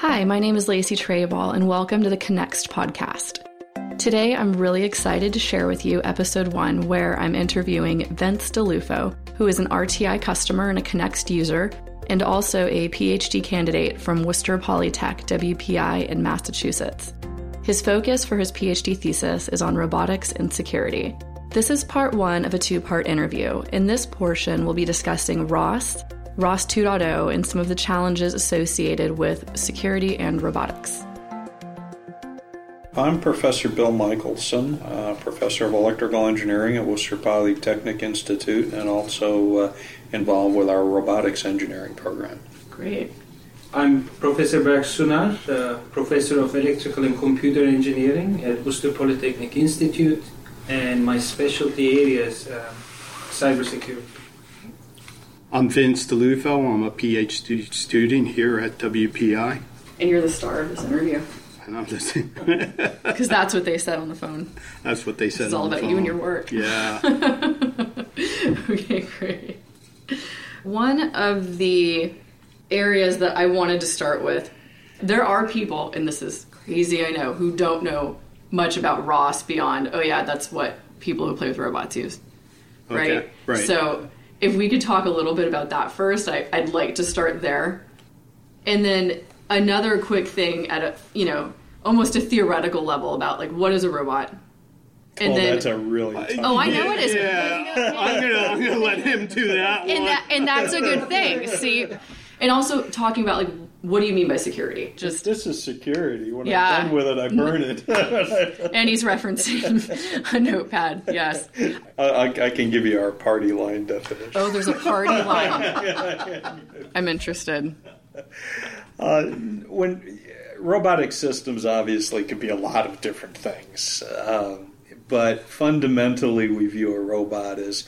Hi, my name is Lacey Trebaol, and welcome to the Connext podcast. Today, I'm really excited to share with you episode one, where I'm interviewing Vince DiLuoffo, who is an RTI customer and a Connext user, and also a PhD candidate from Worcester Polytech WPI in Massachusetts. His focus for his PhD thesis is on robotics and security. This is part one of a two part interview. In this portion, we'll be discussing ROS, ROS 2.0, and some of the challenges associated with security and robotics. I'm Professor Bill Michalson, uh, Professor of Electrical Engineering at Worcester Polytechnic Institute, and also uh, involved with our robotics engineering program. Great. I'm Professor Berk Sunar, uh, Professor of Electrical and Computer Engineering at Worcester Polytechnic Institute, and my specialty area is uh, cybersecurity. I'm Vince DiLuoffo. I'm a PhD student here at WPI. And you're the star of this interview. And I'm listening. Because that's what they said on the phone. That's what they said. It's all about phone. you and your work. Yeah. okay, great. One of the areas that I wanted to start with there are people, and this is crazy, I know, who don't know much about ROS beyond, oh, yeah, that's what people who play with robots use. Right? Okay, right. So, if we could talk a little bit about that first, I, I'd like to start there. And then another quick thing at a, you know, almost a theoretical level about like what is a robot? And oh, then that's a really tough Oh, I know it is. Yeah. I'm gonna, I'm gonna let him do that and one. that and that's a good thing. See, and also talking about like what do you mean by security? Just This is security. When Yeah. I'm done with it, I burn it. and he's referencing a notepad. Yes. I, I, I can give you our party line definition. Oh, there's a party line. I'm interested. Uh, when robotic systems obviously could be a lot of different things, um, but fundamentally we view a robot as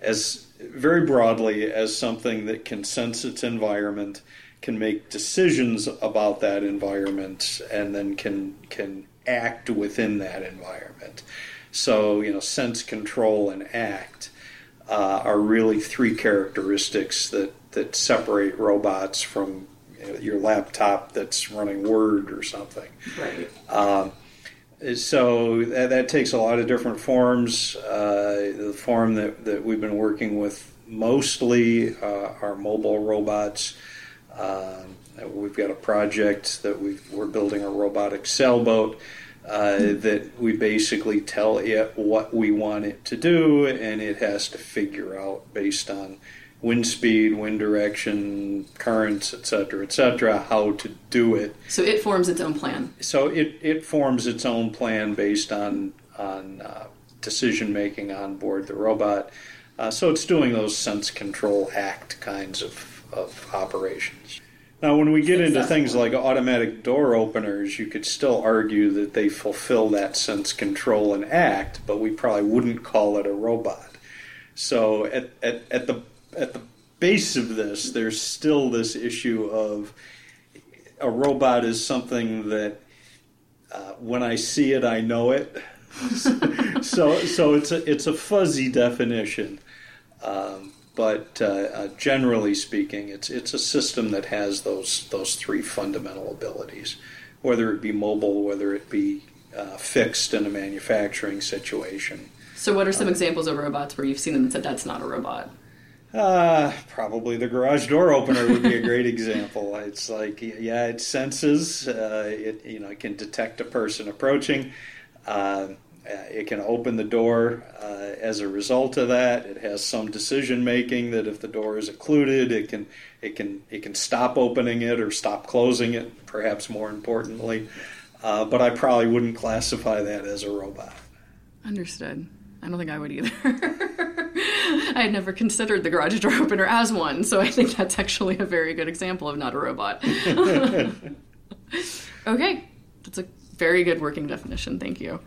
as very broadly as something that can sense its environment, can make decisions about that environment, and then can can act within that environment. So you know, sense, control, and act uh, are really three characteristics that that separate robots from you know, your laptop that's running Word or something. Right. Um, so that, that takes a lot of different forms. Uh, the form that, that we've been working with mostly uh, are mobile robots. Um, we've got a project that we we're building a robotic sailboat uh, that we basically tell it what we want it to do, and it has to figure out based on wind speed, wind direction, currents, etc., etc., how to do it So it forms its own plan. so it, it forms its own plan based on on uh, decision making on board the robot. Uh, so it's doing those sense control act kinds of, of operations. Now, when we get into things like automatic door openers, you could still argue that they fulfill that sense control and act, but we probably wouldn't call it a robot. So at, at, at the at the base of this, there's still this issue of a robot is something that uh, when I see it, I know it. so so it's a it's a fuzzy definition, um, but uh, uh, generally speaking, it's it's a system that has those those three fundamental abilities, whether it be mobile, whether it be uh, fixed in a manufacturing situation. So what are some examples of robots where you've seen them and said that's not a robot? Uh, probably the garage door opener would be a great example. It's like, yeah, it senses, uh, it you know, it can detect a person approaching. Uh, it can open the door uh, as a result of that. It has some decision making that if the door is occluded, it can it can it can stop opening it or stop closing it. Perhaps more importantly, uh, but I probably wouldn't classify that as a robot. Understood. I don't think I would either. I had never considered the garage door opener as one, so I think that's actually a very good example of not a robot. okay, that's a very good working definition. Thank you.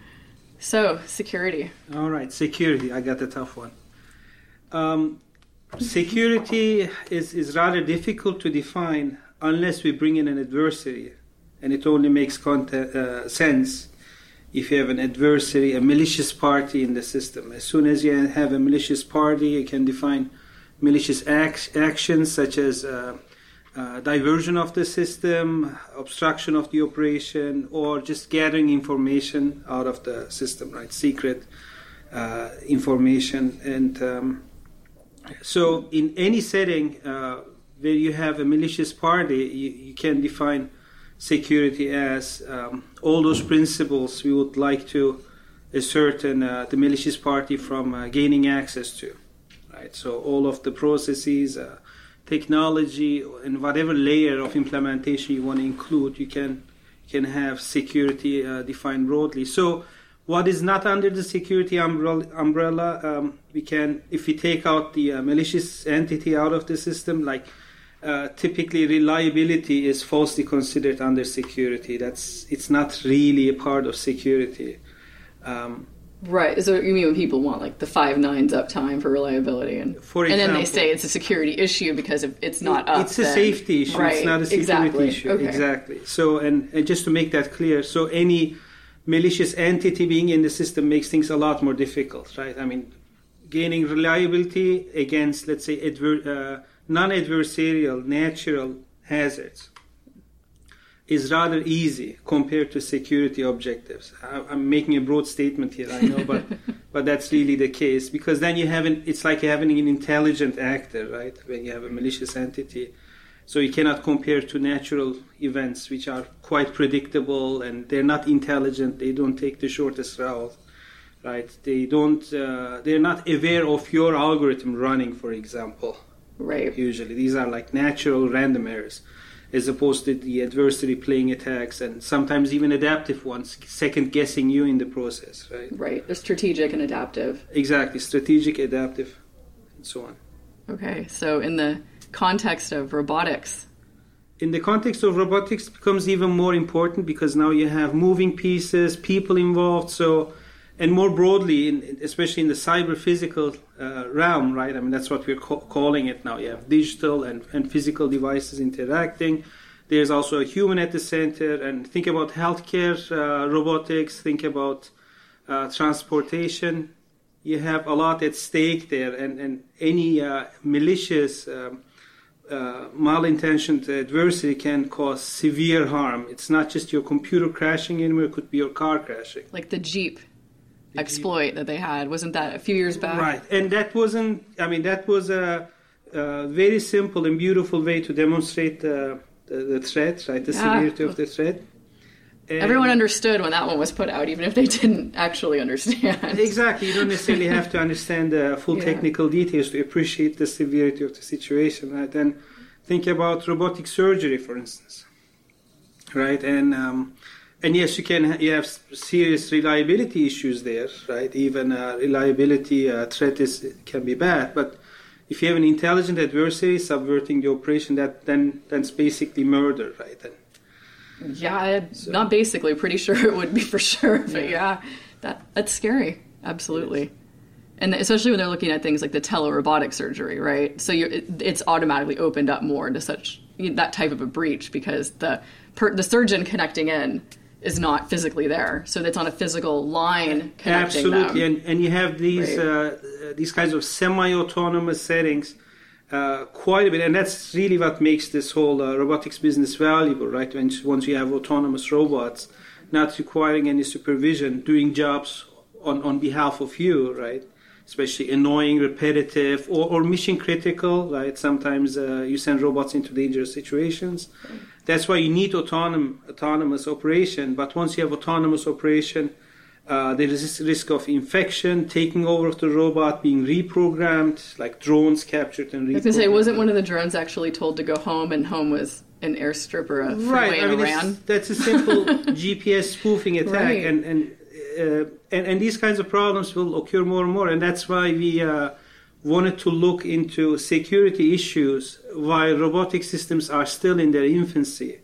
So, security. All right, security. I got a tough one. Um, security is, is rather difficult to define unless we bring in an adversary, and it only makes content, uh, sense if you have an adversary, a malicious party in the system. As soon as you have a malicious party, you can define malicious act- actions such as uh, uh, diversion of the system, obstruction of the operation, or just gathering information out of the system, right? Secret uh, information. And um, so, in any setting uh, where you have a malicious party, you, you can define security as um, all those principles we would like to ascertain uh, the malicious party from uh, gaining access to. Right. So all of the processes, technology, and whatever layer of implementation you want to include, you can can have security uh, defined broadly. So what is not under the security umbrella, um, we can, if we take out the uh, malicious entity out of the system, like uh, typically reliability is falsely considered under security. That's it's not really a part of security. Um, right. So you mean when people want like the five nines uptime for reliability, and For and then they say it's a security issue because if it's not up. it's a then- safety issue. Right. It's not a security exactly. issue. Okay. Exactly. So, and, and just to make that clear, so any malicious entity being in the system makes things a lot more difficult, right? I mean, gaining reliability against, let's say, adver- uh, non-adversarial natural hazards is rather easy compared to security objectives. I, I'm making a broad statement here, I know, but but that's really the case because then you have an, it's like having an intelligent actor, right? When you have a malicious entity, so you cannot compare to natural events which are quite predictable and they're not intelligent. They don't take the shortest route, right? They don't. Uh, they're not aware of your algorithm running, for example Right. usually. These are like natural random errors, as opposed to the adversary playing attacks and sometimes even adaptive ones, second guessing you in the process, right? Right. They're strategic and adaptive. Exactly, strategic, adaptive, and so on. Okay. So in the context of robotics, In the context of robotics, it becomes even more important because now you have moving pieces, people involved, so and more broadly, in, especially in the cyber physical uh, realm, right? I mean, that's what we're ca- calling it now. You have digital and, and physical devices interacting. There's also a human at the center, and think about healthcare, uh, robotics, think about uh, transportation. You have a lot at stake there, and, and any uh, malicious, um, uh, malintentioned adversary can cause severe harm. It's not just your computer crashing anywhere, it could be your car crashing. like the Jeep exploit that they had, wasn't that a few years back? Right, and that wasn't. I mean, that was a, a very simple and beautiful way to demonstrate the the, the threat, right? The Yeah. severity of the threat. And- Everyone understood when that one was put out, even if they didn't actually understand. Exactly, you don't necessarily have to understand the full Yeah. technical details to appreciate the severity of the situation, right? And think about robotic surgery, for instance, right? And um, and yes, you can you have serious reliability issues there, right? Even uh, reliability uh, threat is can be bad, but if you have an intelligent adversary subverting the operation, that then that's basically murder, right? And Yeah, I- not basically. Pretty sure it would be for sure, but yeah, that that's scary. Absolutely, and especially when they're looking at things like the telerobotic surgery, right? So you it, it's automatically opened up more to such that type of a breach because the per, the surgeon connecting in is not physically there, so it's on a physical line connecting Absolutely, them. and and you have these Right. uh, uh, these kinds of semi-autonomous settings uh, quite a bit, and that's really what makes this whole uh, robotics business valuable, right? When once you have autonomous robots, not requiring any supervision, doing jobs on on behalf of you, right? Especially annoying, repetitive, or, or mission critical, right? Sometimes uh, you send robots into dangerous situations. That's why you need autonom- autonomous operation. But once you have autonomous operation, uh, there is this risk of infection, taking over of the robot, being reprogrammed, like drones captured and reprogrammed. I was gonna say, wasn't one of the drones actually told to go home, and home was an airstrip or a right? I mean, Iran? that's a simple GPS spoofing attack, Right. and and, uh, and and these kinds of problems will occur more and more, and that's why we uh, wanted to look into security issues while robotic systems are still in their infancy.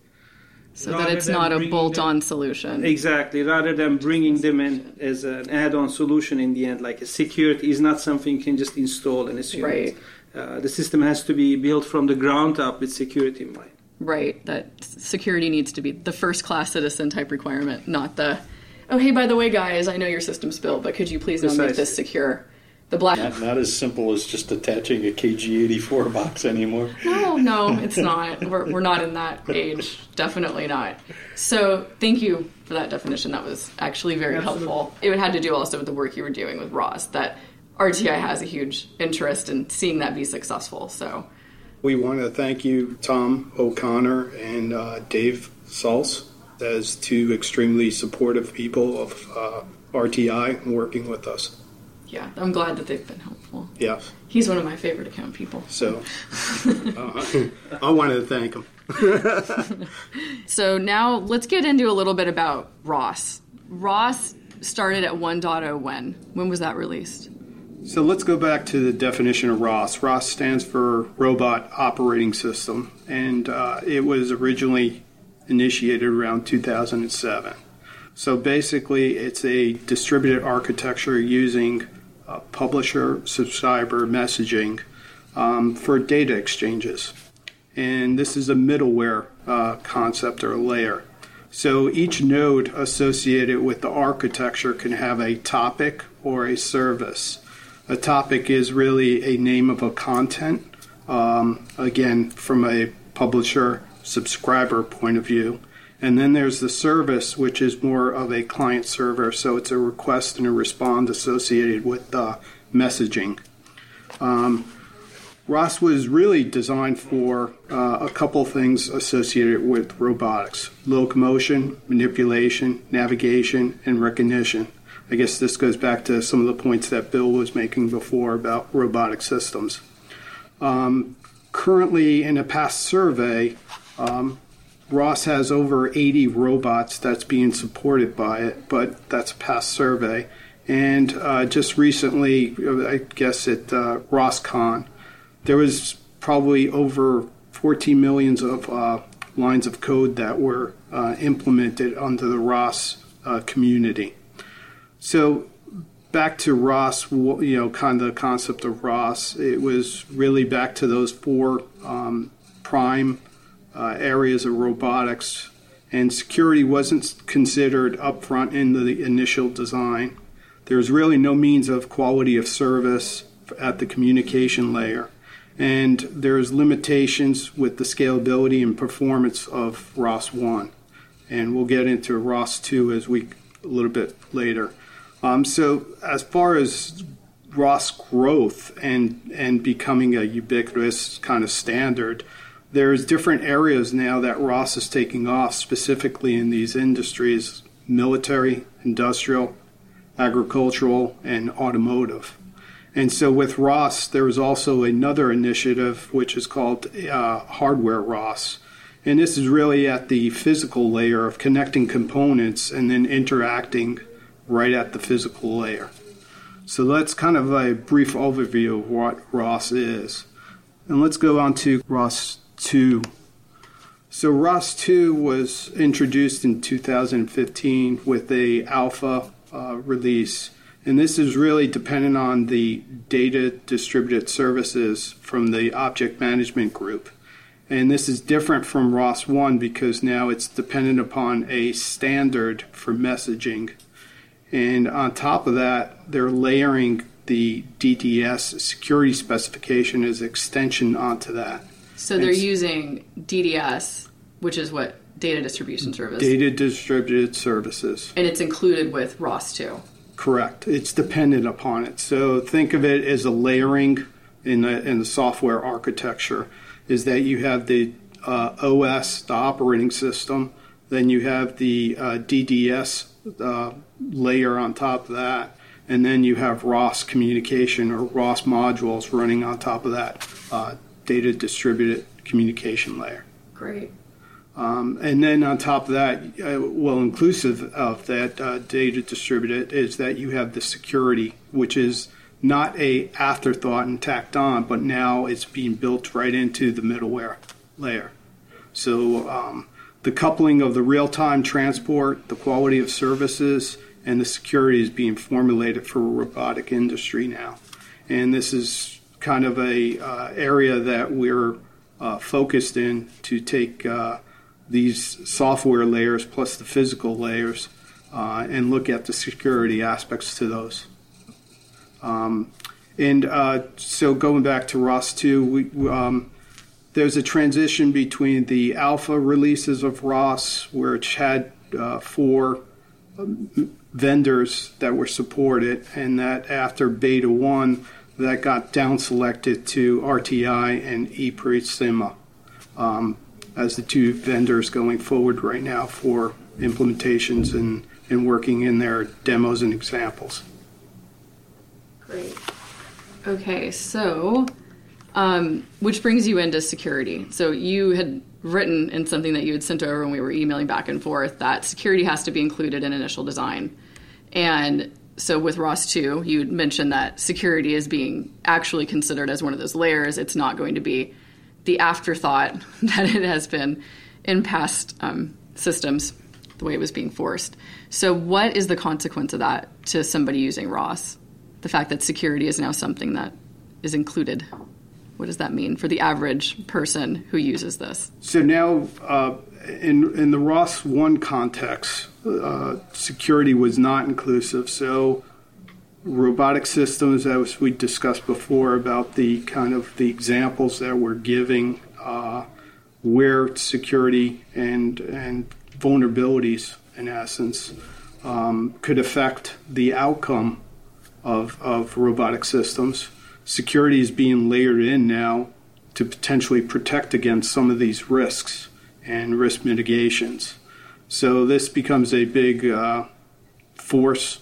So that it's not a bolt-on solution. Exactly, rather than bringing them in as an add-on solution in the end, like a security is not something you can just install and assume. Right. Uh, the system has to be built from the ground up with security in mind. Right. That security needs to be the first class citizen type requirement, not the, oh, hey, by the way, guys, I know your system's built, but could you please now make this secure? The black. Not, not as simple as just attaching a KG84 box anymore. No, no, it's not. We're, we're not in that age. Definitely not. So, thank you for that definition. That was actually very Absolutely. helpful. It had to do also with the work you were doing with ROS, that RTI has a huge interest in seeing that be successful. So, We want to thank you, Tom O'Connor and uh, Dave Salz, as two extremely supportive people of uh, RTI working with us. Yeah, I'm glad that they've been helpful. Yeah. He's one of my favorite account people. So uh, I wanted to thank him. So now let's get into a little bit about ROS. ROS started at 1.0 when? When was that released? So let's go back to the definition of ROS. ROS stands for Robot Operating System, and uh, it was originally initiated around 2007. So basically, it's a distributed architecture using uh, publisher subscriber messaging um, for data exchanges. And this is a middleware uh, concept or layer. So each node associated with the architecture can have a topic or a service. A topic is really a name of a content, um, again, from a publisher subscriber point of view. And then there's the service, which is more of a client server, so it's a request and a respond associated with uh, messaging. Um, ROS was really designed for uh, a couple things associated with robotics locomotion, manipulation, navigation, and recognition. I guess this goes back to some of the points that Bill was making before about robotic systems. Um, currently, in a past survey, um, ROS has over 80 robots that's being supported by it, but that's a past survey. And uh, just recently, I guess at uh, ROSCon, there was probably over 14 millions of uh, lines of code that were uh, implemented under the ROS uh, community. So back to ROS, you know, kind of the concept of ROS, it was really back to those four um, prime areas of robotics, and security wasn't considered upfront in the initial design. There's really no means of quality of service at the communication layer, and there's limitations with the scalability and performance of ROS 1. And we'll get into ROS 2 as we a little bit later. Um, so, as far as ROS growth and and becoming a ubiquitous kind of standard, there's different areas now that ROS is taking off, specifically in these industries: military, industrial, agricultural, and automotive. And so, with ROS, there is also another initiative which is called uh, Hardware ROS. And this is really at the physical layer of connecting components and then interacting right at the physical layer. So that's kind of a brief overview of what ROS is. And let's go on to ROS 2. So ROS 2 was introduced in 2015 with a alpha uh, release. And this is really dependent on the data distributed services from the object management group. And this is different from ROS 1 because now it's dependent upon a standard for messaging. And on top of that, they're layering the DDS security specification as extension onto that. So they're It's- using DDS, which is what data distribution service, Data distributed services. and it's included with ROS too. Correct. It's dependent upon it. So think of it as a layering in the in the software architecture. Is that you have the uh, OS, the operating system, then you have the uh, DDS uh, layer on top of that, and then you have ROS communication or ROS modules running on top of that uh, data distributed communication layer. Great. Um, and then on top of that, uh, well, inclusive of that uh, data distributed is that you have the security, which is not a afterthought and tacked on, but now it's being built right into the middleware layer. So um, the coupling of the real-time transport, the quality of services, and the security is being formulated for a robotic industry now. And this is kind of a uh, area that we're uh, focused in to take uh, these software layers plus the physical layers uh, and look at the security aspects to those. Um, And uh, so going back to ROS 2, we, um, there's a transition between the alpha releases of ROS, which had uh, four um, vendors that were supported, and that after beta 1, that got down selected to RTI and eProsima um, as the two vendors going forward right now for implementations and, and working in their demos and examples. Great. Okay, so um, which brings you into security. So you had written in something that you had sent over when we were emailing back and forth that security has to be included in initial design. And so with ROS 2, you mentioned that security is being actually considered as one of those layers. It's not going to be the afterthought that it has been in past um, systems, the way it was being forced. So, what is the consequence of that to somebody using ROS? The fact that security is now something that is included. What does that mean for the average person who uses this? So now, uh, in in the ROS one context, uh, security was not inclusive. So robotic systems, as we discussed before, about the kind of the examples that we're giving, uh, where security and and vulnerabilities, in essence, um, could affect the outcome of of robotic systems. Security is being layered in now to potentially protect against some of these risks and risk mitigations. So this becomes a big uh, force,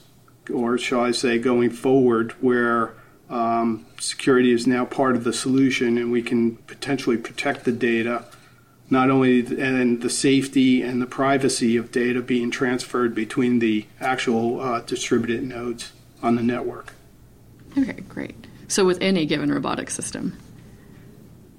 or shall I say, going forward, where um, security is now part of the solution, and we can potentially protect the data, not only and the safety and the privacy of data being transferred between the actual uh, distributed nodes on the network. Okay, great. So within a given robotic system,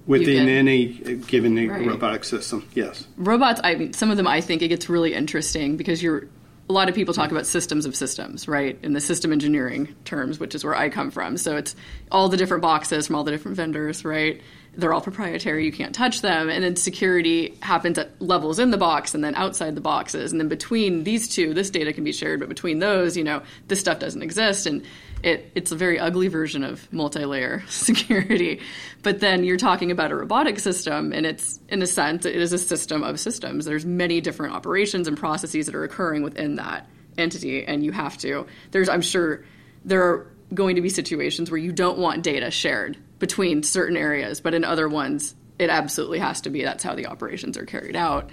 Within can- any given Right. robotic system, yes. robots i mean some of them i think it gets really interesting because you're a lot of people talk about systems of systems right in the system engineering terms which is where i come from so it's all the different boxes from all the different vendors right they're all proprietary you can't touch them and then security happens at levels in the box and then outside the boxes and then between these two this data can be shared but between those you know this stuff doesn't exist and it, it's a very ugly version of multi-layer security. But then you're talking about a robotic system and it's in a sense it is a system of systems. There's many different operations and processes that are occurring within that entity and you have to there's i'm sure there are going to be situations where you don't want data shared between certain areas but in other ones it absolutely has to be. That's how the operations are carried out.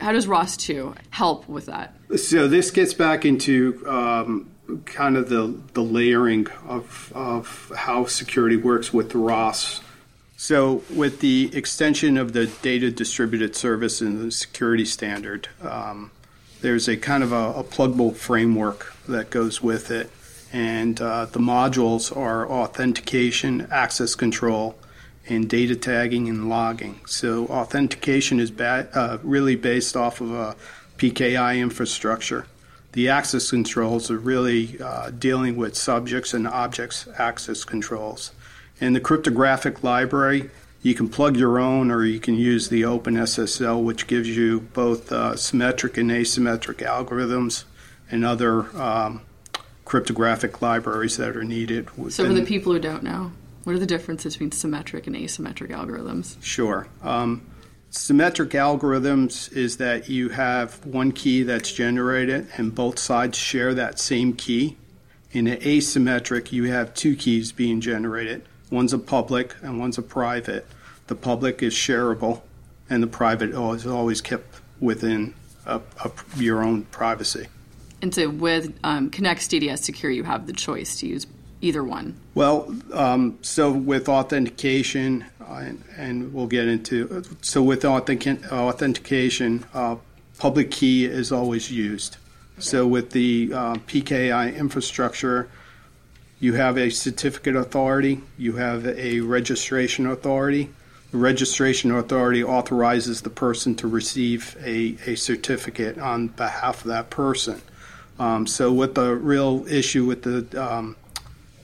How does ros 2 help with that? So this gets back into um, kind of the the layering of of how security works with ROS. So with the extension of the data distributed service and the security standard, um, there's a kind of a, a pluggable framework that goes with it, and uh, the modules are authentication, access control, and data tagging and logging. So authentication is ba- uh, really based off of a PKI infrastructure. The access controls are really uh, dealing with subjects and objects access controls. In the cryptographic library, you can plug your own or you can use the OpenSSL, which gives you both uh, symmetric and asymmetric algorithms and other um, cryptographic libraries that are needed. so for the people who don't know what are the differences between symmetric and asymmetric algorithms Sure. Um, symmetric algorithms is that you have one key that's generated and both sides share that same key. In an asymmetric, you have two keys being generated. One's a public and one's a private. The public is shareable, and the private is always kept within a, a, your own privacy. And so with um, Connext DDS Secure, you have the choice to use either one. Well, um, so with authentication, uh, and, and we'll get into so with authentic, authentication, uh, public key is always used. So with the uh, PKI infrastructure, you have a certificate authority, you have a registration authority. The registration authority authorizes the person to receive a, a certificate on behalf of that person. Um, so, what the real issue with the um,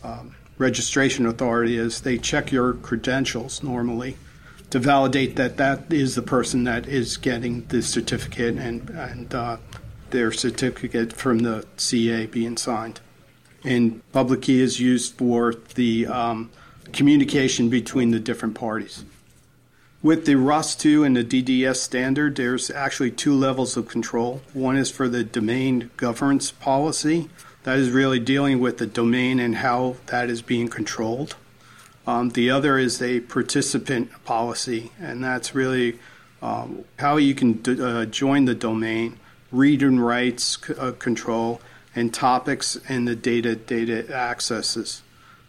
um, registration authority is they check your credentials normally to validate that that is the person that is getting the certificate and, and uh, their certificate from the CA being signed. And public key is used for the um, communication between the different parties. With the ROS2 and the DDS standard, there's actually two levels of control. One is for the domain governance policy, that is really dealing with the domain and how that is being controlled. Um, the other is a participant policy, and that's really um, how you can d- uh, join the domain, read and writes c- uh, control, and topics and the data data accesses.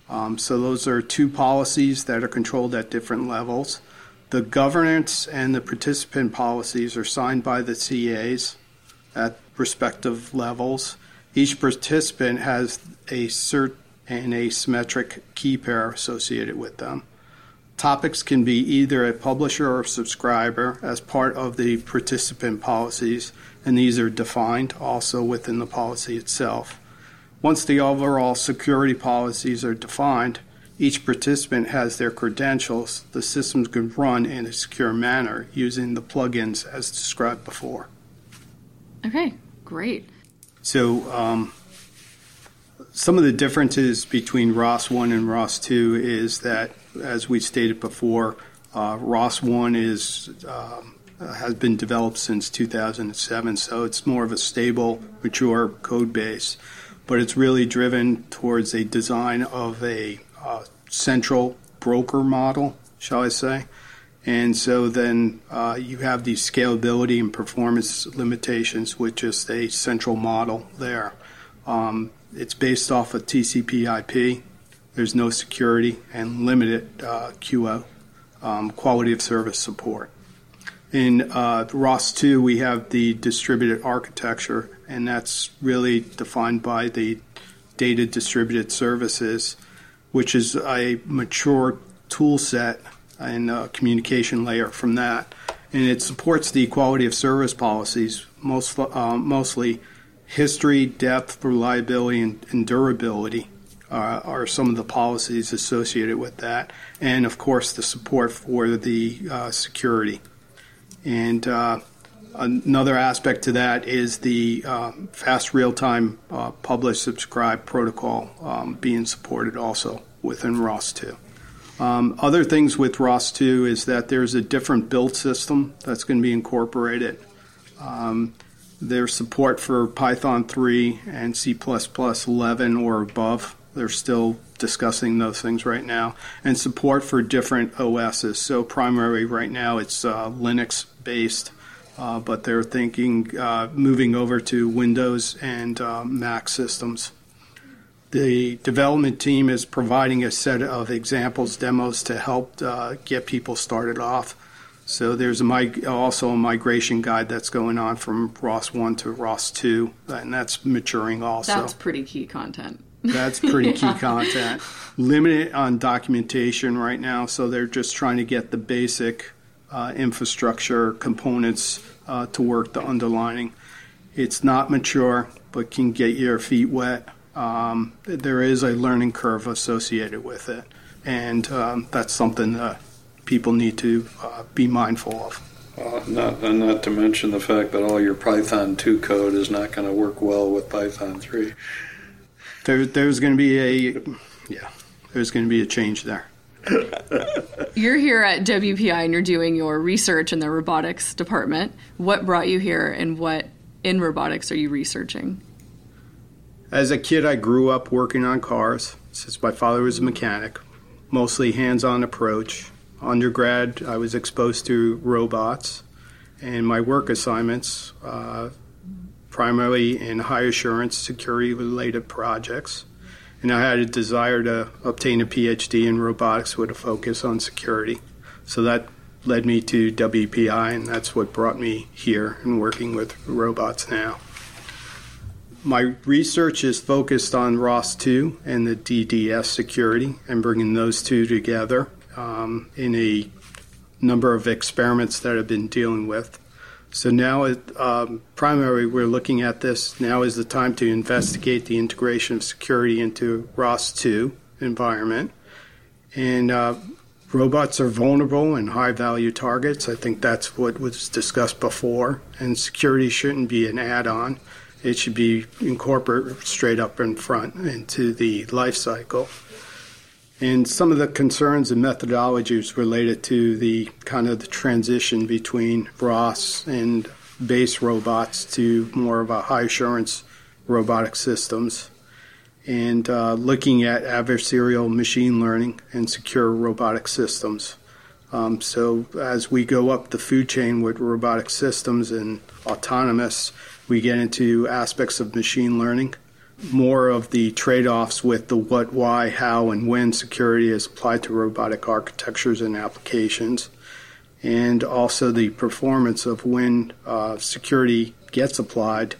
Um, so those are two policies that are controlled at different levels. The governance and the participant policies are signed by the CAs at respective levels. Each participant has a cert and a symmetric key pair associated with them. Topics can be either a publisher or a subscriber as part of the participant policies, and these are defined also within the policy itself. Once the overall security policies are defined, each participant has their credentials. The systems can run in a secure manner using the plugins as described before. Okay, great. So, um, some of the differences between ROS 1 and ROS 2 is that, as we stated before, uh, ROS 1 is um, has been developed since 2007, so it's more of a stable, mature code base, but it's really driven towards a design of a uh, central broker model, shall I say. And so then uh, you have the scalability and performance limitations with just a central model there. Um, it's based off of TCP IP. There's no security and limited uh, QO, um, quality of service support. In uh, ROS 2, we have the distributed architecture, and that's really defined by the data distributed services which is a mature tool set and communication layer from that. And it supports the quality of service policies, most, uh, mostly history, depth, reliability, and, and durability uh, are some of the policies associated with that. And of course, the support for the uh, security. And uh, another aspect to that is the uh, fast real time uh, publish subscribe protocol um, being supported also within ROS 2. Um, other things with ROS 2 is that there's a different build system that's going to be incorporated. Um, there's support for Python 3 and C 11 or above. They're still discussing those things right now. And support for different OSs. So, primarily right now it's uh, Linux based, uh, but they're thinking uh, moving over to Windows and uh, Mac systems. The development team is providing a set of examples, demos to help uh, get people started off. So there's a mig- also a migration guide that's going on from ROS 1 to ROS 2, and that's maturing also. That's pretty key content. That's pretty key content. Limited on documentation right now, so they're just trying to get the basic uh, infrastructure components uh, to work the underlining. It's not mature, but can get your feet wet um, there is a learning curve associated with it, and um, that's something that people need to uh, be mindful of. Uh, not, and not to mention the fact that all your Python 2 code is not going to work well with Python 3. There, there's going to be a, yeah, there's going to be a change there. you're here at WPI and you're doing your research in the robotics department. What brought you here, and what in robotics are you researching? As a kid, I grew up working on cars since my father was a mechanic, mostly hands on approach. Undergrad, I was exposed to robots, and my work assignments, uh, primarily in high assurance security related projects. And I had a desire to obtain a PhD in robotics with a focus on security. So that led me to WPI, and that's what brought me here and working with robots now my research is focused on ROS 2 and the DDS security and bringing those two together um, in a number of experiments that I've been dealing with. So now, um, primarily, we're looking at this. Now is the time to investigate the integration of security into ROS 2 environment. And uh, robots are vulnerable and high value targets. I think that's what was discussed before. And security shouldn't be an add on It should be incorporated straight up in front into the life cycle. And some of the concerns and methodologies related to the kind of the transition between ROS and base robots to more of a high assurance robotic systems and uh, looking at adversarial machine learning and secure robotic systems. Um, so, as we go up the food chain with robotic systems and autonomous, we get into aspects of machine learning. More of the trade offs with the what, why, how, and when security is applied to robotic architectures and applications, and also the performance of when uh, security gets applied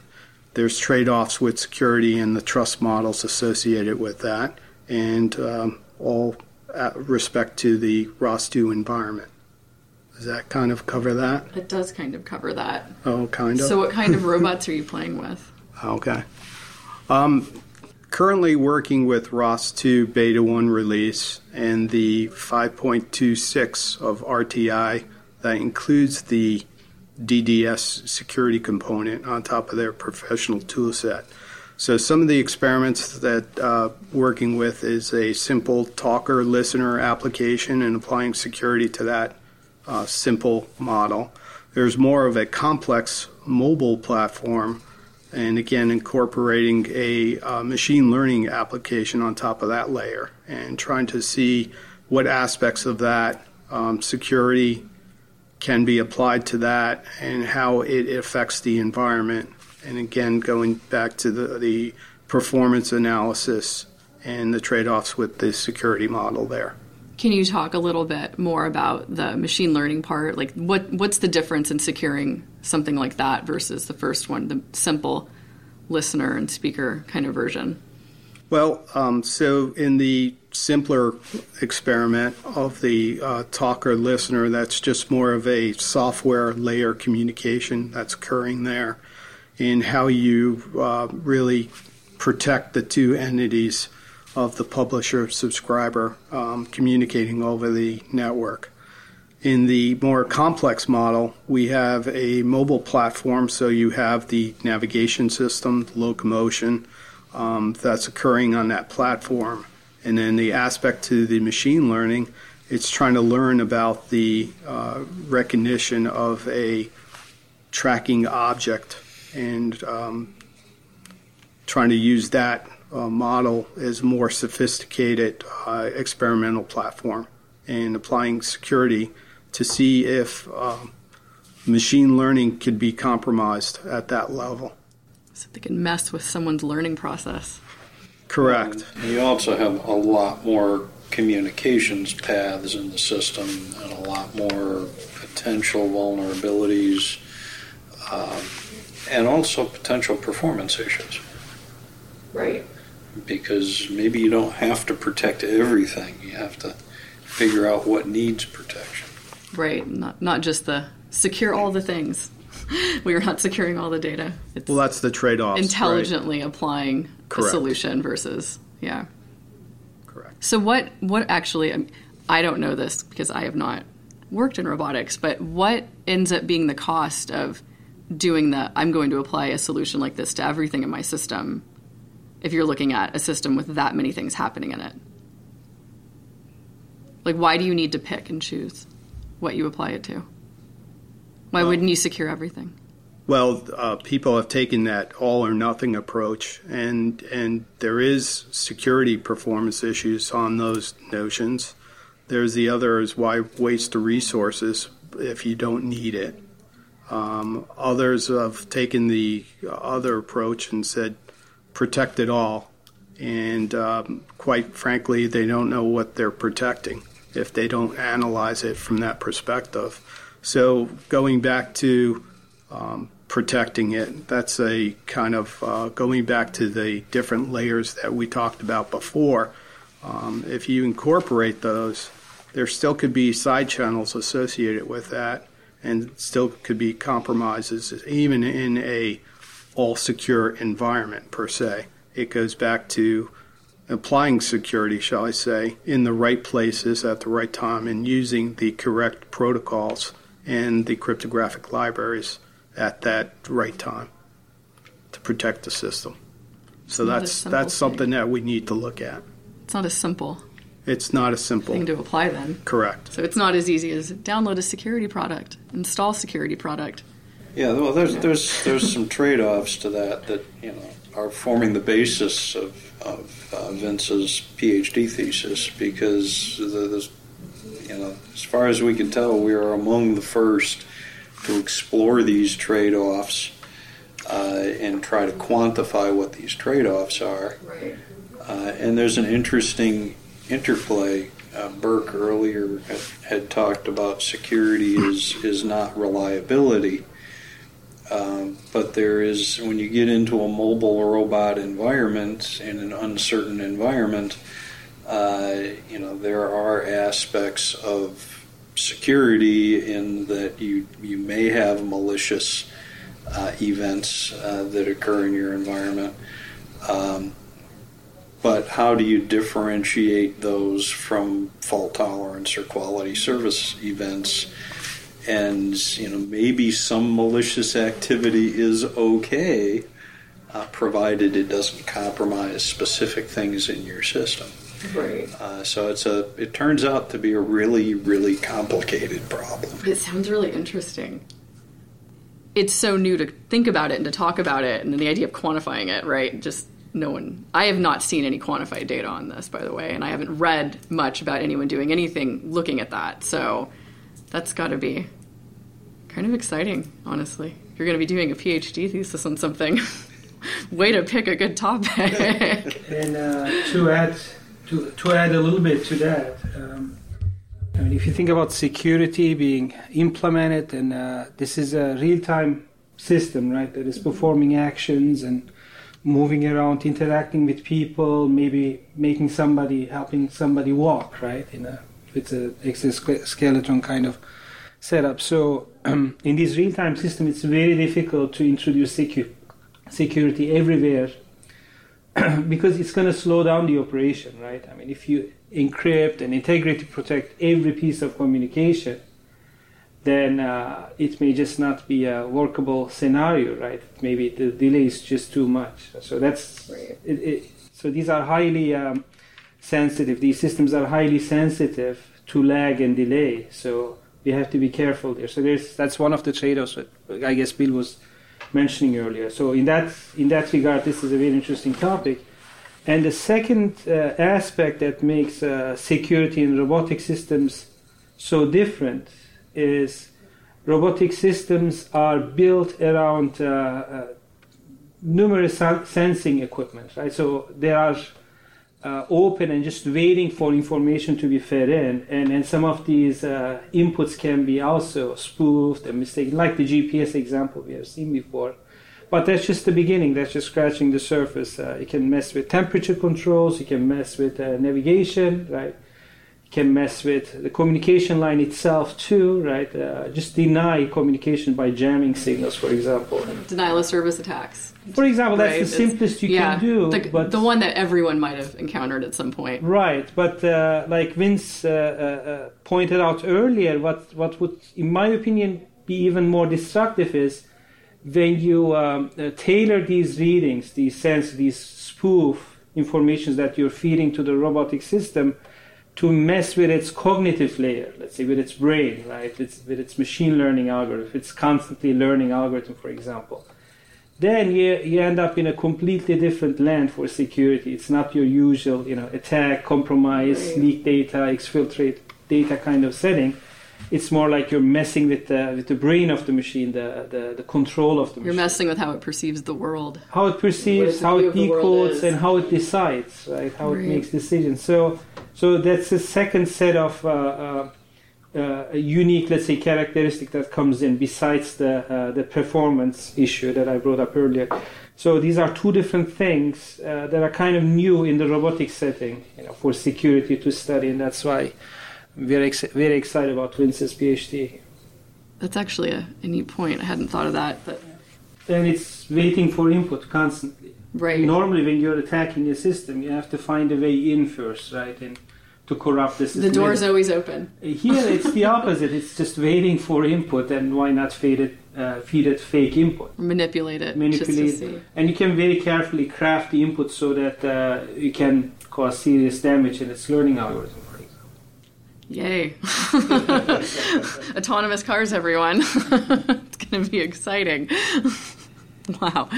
there's trade-offs with security and the trust models associated with that, and um, all respect to the ROS2 environment. Does that kind of cover that? It does kind of cover that. Oh, kind of. So, what kind of robots are you playing with? Okay. Um, currently working with ROS2 Beta 1 release and the 5.26 of RTI that includes the DDS security component on top of their professional tool set. So some of the experiments that uh, working with is a simple talker listener application and applying security to that uh, simple model. There's more of a complex mobile platform, and again incorporating a uh, machine learning application on top of that layer, and trying to see what aspects of that um, security can be applied to that and how it affects the environment. And again, going back to the, the performance analysis and the trade offs with the security model there. Can you talk a little bit more about the machine learning part? Like, what what's the difference in securing something like that versus the first one, the simple listener and speaker kind of version? Well, um, so in the simpler experiment of the uh, talker listener, that's just more of a software layer communication that's occurring there, in how you uh, really protect the two entities of the publisher subscriber um, communicating over the network. In the more complex model, we have a mobile platform, so you have the navigation system, the locomotion um, that's occurring on that platform. And then the aspect to the machine learning, it's trying to learn about the uh, recognition of a tracking object and um, trying to use that uh, model as a more sophisticated uh, experimental platform and applying security to see if um, machine learning could be compromised at that level so they can mess with someone's learning process. Correct. And you also have a lot more communications paths in the system and a lot more potential vulnerabilities um, and also potential performance issues. Right. Because maybe you don't have to protect everything, you have to figure out what needs protection. Right, not, not just the secure all the things. we are not securing all the data. It's well, that's the trade off. Intelligently right? applying Correct. a solution versus, yeah. Correct. So, what, what actually, I don't know this because I have not worked in robotics, but what ends up being the cost of doing the, I'm going to apply a solution like this to everything in my system if you're looking at a system with that many things happening in it? Like, why do you need to pick and choose what you apply it to? Why well, wouldn't you secure everything? Well, uh, people have taken that all or nothing approach, and and there is security performance issues on those notions. There's the other is why waste the resources if you don't need it. Um, others have taken the other approach and said protect it all, and um, quite frankly, they don't know what they're protecting if they don't analyze it from that perspective. So going back to um, protecting it, that's a kind of uh, going back to the different layers that we talked about before. Um, if you incorporate those, there still could be side channels associated with that, and still could be compromises, even in a all secure environment per se. It goes back to applying security, shall I say, in the right places at the right time and using the correct protocols and the cryptographic libraries at that right time. to protect the system. So not that's simple that's something that we need to look at. It's not as simple It's not as simple. thing to apply then. Correct. So it's not as easy as download a security product, install security product. Yeah, well, there's there's there's some trade-offs to that that you know are forming the basis of of uh, Vince's PhD thesis because the, you know as far as we can tell, we are among the first to explore these trade-offs uh, and try to quantify what these trade-offs are. Uh, and there's an interesting interplay. Uh, Berk earlier had, had talked about security is is not reliability, um, but there is when you get into a mobile robot environment in an uncertain environment, uh, you know there are aspects of security in that you you may have malicious uh, events uh, that occur in your environment. Um, but how do you differentiate those from fault tolerance or quality service events? And you know, maybe some malicious activity is okay, uh, provided it doesn't compromise specific things in your system. Right. Uh, so it's a. It turns out to be a really, really complicated problem. It sounds really interesting. It's so new to think about it and to talk about it, and then the idea of quantifying it, right? Just no one. I have not seen any quantified data on this, by the way, and I haven't read much about anyone doing anything looking at that. So that's got to be kind of exciting, honestly. If you're going to be doing a PhD thesis on something, way to pick a good topic. And uh, to add to, to add a little bit to that, um, I mean, if you think about security being implemented, and uh, this is a real-time system, right? That is performing actions and moving around, interacting with people, maybe making somebody, helping somebody walk, right? In a it's a exoskeleton kind of setup. So um, in this real-time system, it's very difficult to introduce secu- security everywhere because it's going to slow down the operation, right? I mean, if you encrypt and integrity protect every piece of communication, then uh, it may just not be a workable scenario, right? Maybe the delay is just too much. So that's Right. it, it, so these are highly um, sensitive. These systems are highly sensitive to lag and delay. So we have to be careful there. So there's that's one of the trade-offs that I guess Bill was mentioning earlier. So in that in that regard, this is a very interesting topic. And the second uh, aspect that makes uh, security in robotic systems so different is robotic systems are built around uh, uh, numerous sensing equipment, right? So there are uh, open and just waiting for information to be fed in, and, and some of these uh, inputs can be also spoofed and mistaken, like the GPS example we have seen before. But that's just the beginning. That's just scratching the surface. Uh, it can mess with temperature controls. It can mess with uh, navigation, right? Can mess with the communication line itself too, right? Uh, just deny communication by jamming signals, for example. Denial of service attacks. For example, that's Right, the it's- simplest you yeah, can do. The, but the one that everyone might have encountered at some point. Right, but uh, like Vince uh, uh, uh, pointed out earlier, what what would, in my opinion, be even more destructive is when you um, uh, tailor these readings, these sense, these spoof informations that you're feeding to the robotic system to mess with its cognitive layer, let's say with its brain, right? It's, with its machine learning algorithm, its constantly learning algorithm, for example. Then you, you end up in a completely different land for security. It's not your usual, you know, attack, compromise, leak data, exfiltrate data kind of setting. It's more like you're messing with the with the brain of the machine, the the, the control of the machine. You're messing with how it perceives the world. how it perceives, how it of decodes, and how it decides, right? How Right. it makes decisions. So, so that's the second set of uh, uh, uh, a unique, let's say, characteristic that comes in besides the uh, the performance issue that I brought up earlier. So these are two different things uh, that are kind of new in the robotic setting, you know, for security to study, and that's why I'm very ex- very excited about Vince's PhD. That's actually a, a neat point. I hadn't thought of that, but And it's waiting for input constantly. right. Normally, when you're attacking a system, you have to find a way in first, right? And to corrupt the system. the door's always open. Here, it's the opposite. It's just waiting for input, and why not feed it uh, feed it fake input. Manipulate it. Manipulate, see. and you can very carefully craft the input so that uh, you can cause serious damage in its learning algorithm. For example. Yay. Autonomous cars, everyone. it's going to be exciting. wow.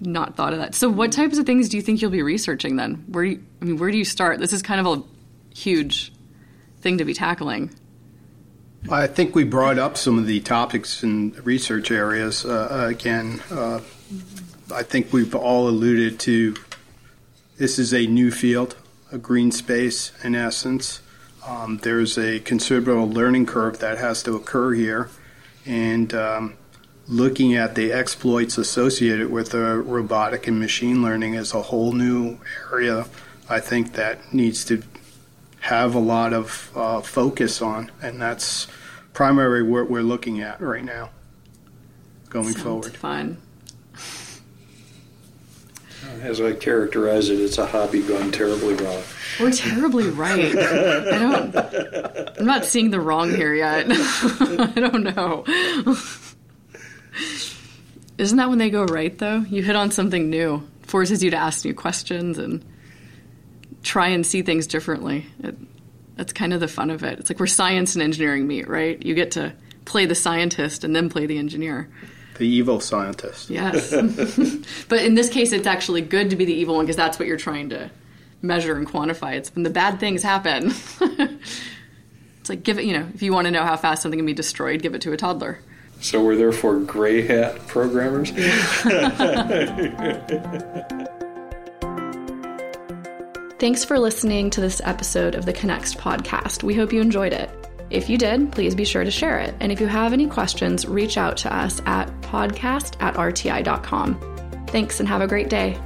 Not thought of that. So, what types of things do you think you'll be researching then? Where do you, I mean, where do you start? This is kind of a huge thing to be tackling. I think we brought up some of the topics and research areas. Uh, again, uh, I think we've all alluded to this is a new field, a green space in essence. Um, there's a considerable learning curve that has to occur here, and um, looking at the exploits associated with uh, robotic and machine learning is a whole new area. I think that needs to have a lot of uh, focus on, and that's primarily what we're looking at right now, going Sounds forward. Fun. As I characterize it, it's a hobby gone terribly wrong. We're terribly right. I don't. I'm not seeing the wrong here yet. I don't know. Isn't that when they go right though? You hit on something new, forces you to ask new questions and try and see things differently. It, that's kind of the fun of it. It's like where science and engineering meet, right? You get to play the scientist and then play the engineer. The evil scientist. Yes. but in this case, it's actually good to be the evil one because that's what you're trying to measure and quantify. It's when the bad things happen. it's like, give it, you know, if you want to know how fast something can be destroyed, give it to a toddler. So we're therefore gray hat programmers. Thanks for listening to this episode of the Connext podcast. We hope you enjoyed it. If you did, please be sure to share it. And if you have any questions, reach out to us at podcast at rti.com. Thanks and have a great day.